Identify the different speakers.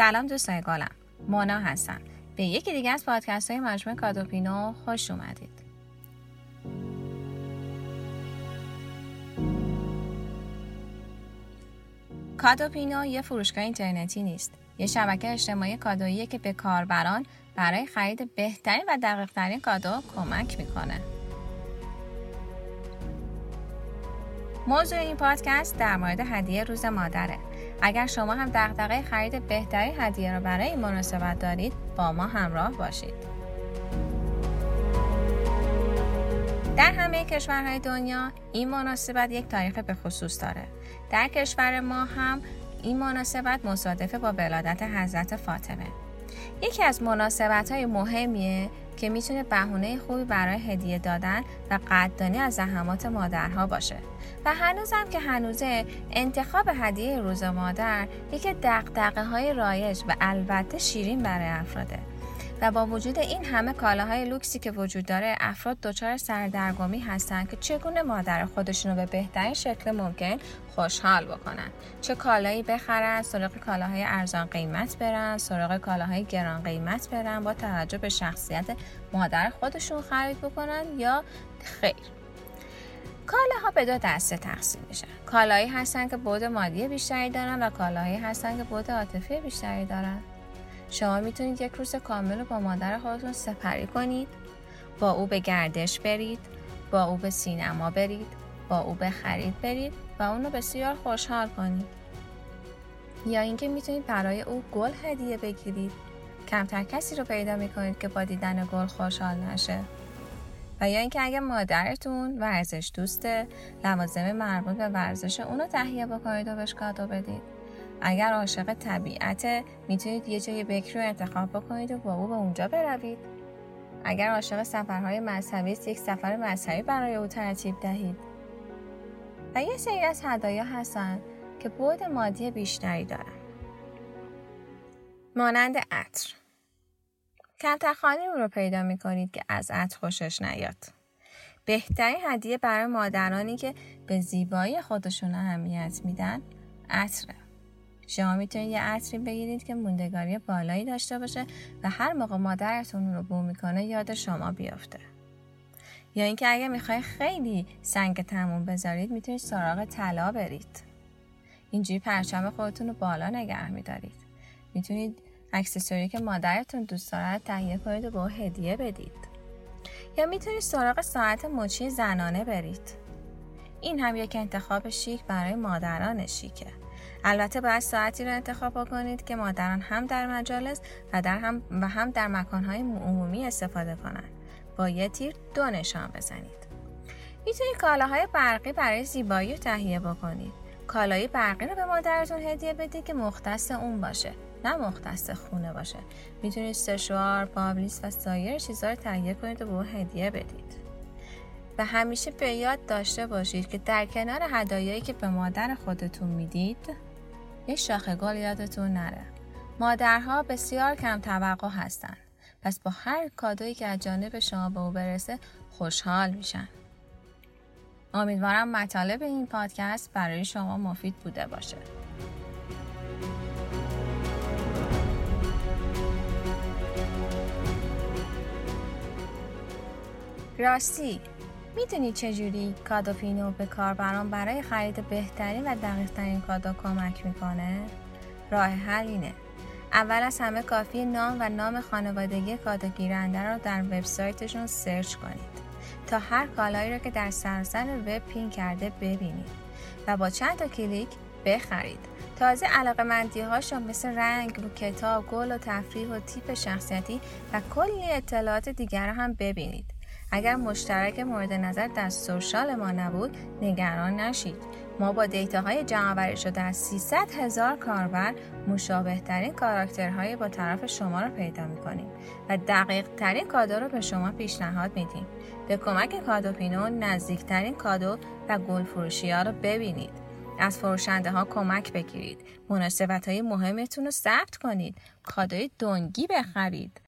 Speaker 1: سلام دوستای گلم. مونا هستم. به یکی دیگه از پادکست های مجموعه کادوپینو خوش اومدید. کادوپینو یه فروشگاه اینترنتی نیست. یه شبکه اجتماعی کادوییه که به کاربران برای خرید بهترین و دقیقترین کادو کمک می‌کنه. موضوع این پادکست در مورد هدیه روز مادره. اگر شما هم دغدغه خرید بهترین هدیه را برای این مناسبت دارید با ما همراه باشید. در همه کشورهای دنیا این مناسبت یک تاریخ به خصوص داره. در کشور ما هم این مناسبت مصادفه با ولادت حضرت فاطمه. یکی از مناسبت های مهمیه که می‌تونه بهونه خوبی برای هدیه دادن و قدردانی از زحمات مادرها باشه. و هنوزم که هنوزه انتخاب هدیه روز مادر یکی دقدقه های رایج و البته شیرین برای افراده. و با وجود این همه کالاهای لوکسی که وجود داره افراد دچار سردرگمی هستند که چگونه مادر خودشون رو به بهترین شکل ممکن خوشحال بکنن؟ چه کالایی بخرن؟ سراغ کالاهای ارزان قیمت برن؟ سراغ کالاهای گران قیمت برن؟ با توجه به شخصیت مادر خودشون خرید بکنن یا خیر؟ کالاها به دو دسته تقسیم میشن کالایی هستن که بود مادی بیشتری دارن و کالاهایی هستن که بود عاطفی بیشتری دارن. شما می‌تونید یک روز کامل رو با مادر خودتون سپری کنید با او به گردش برید با او به سینما برید با او به خرید برید و اون رو بسیار خوشحال کنید. یا اینکه می‌تونید برای او گل هدیه بگیرید. کمتر کسی رو پیدا می‌کنید که با دیدن گل خوشحال نشه. و یا اینکه اگه مادرتون ورزش دوسته لوازم مربوط به ورزش اونو تهیه بکنید و بهش کادو بدید. اگر عاشق طبیعت می‌تونید یه جای بکری رو انتخاب بکنید و با او به اونجا بروید. اگر عاشق سفرهای مذهبی است یک سفر مذهبی برای او ترتیب دهید. و یه سری از هدایا هستن که بعد مادی بیشتری دارن. مانند عطر. کمتر خانمی رو پیدا می‌کنید که از عطر خوشش نیاد. بهترین هدیه برای مادرانی که به زیبایی خودشون اهمیت میدن عطره. شما می‌تونید یه عطری بگیرید که موندگاری بالایی داشته باشه و هر موقع مادرتون رو بو می‌کنه یاد شما بیفته یا اینکه اگه می‌خوای خیلی سنگ تموم بذارید می‌تونید سراغ طلا برید. اینجوری پرچم خودتون رو بالا نگه میدارید. می‌تونید اکسسوری که مادرتون دوست دارد تهیه کنید و به هدیه بدید. یا می‌تونید سراغ ساعت مچی زنانه برید. این هم یک انتخاب شیک برای مادران شیکه. البته باید ساعتی رو انتخاب کنید که مادران هم در مجالس و, در هم و هم در مکانهای عمومی استفاده کنند. با یه تیر دو نشان بزنید. می‌تونید کالاهای برقی برای زیبایی تهیه بکنید. کالای برقی رو به مادرتون هدیه بدید که مختص اون باشه نه مختص خونه باشه. می‌تونید سشوار، پابلیس و سایر چیزها رو تهیه کنید و به هدیه بدید. و همیشه به یاد داشته باشید که در کنار هدایایی که به مادر خودتون می‌دید یک شاخه گل یادتون نره. مادرها بسیار کم توقع هستند پس با هر کادویی که از جانب شما به او برسه خوشحال میشن. امیدوارم مطالب این پادکست برای شما مفید بوده باشه. راستی می‌دونی چجوری کادو پینو به کاربران برای خرید بهترین و دقیقترین کادو کمک می‌کنه؟ راه حل اینه. اول از همه کافی نام و نام خانوادگی کادو گیرنده رو در وبسایتشون سرچ کنید تا هر کالایی رو که در سراسر وب پین کرده ببینید و با چند تا کلیک بخرید. تازه علاقه مندی مثل رنگ رو کتاب گل و تفریح و تیپ شخصیتی و کلی اطلاعات دیگر رو هم ببینید. اگر مشترک مورد نظر در سوشال ما نبود نگران نشید. ما با دیتاهای جمعآوری شده از 300 هزار کاربر مشابه ترین کاراکترهای با طرف شما را پیدا می کنیم و دقیق ترین کادو رو به شما پیشنهاد میدیم. به کمک کادو پینو نزدیکترین کادو و گل فروشی ها رو ببینید. از فروشنده ها کمک بگیرید. مناسبت های مهمتون رو ثبت کنید. کادوی دنگی بخرید.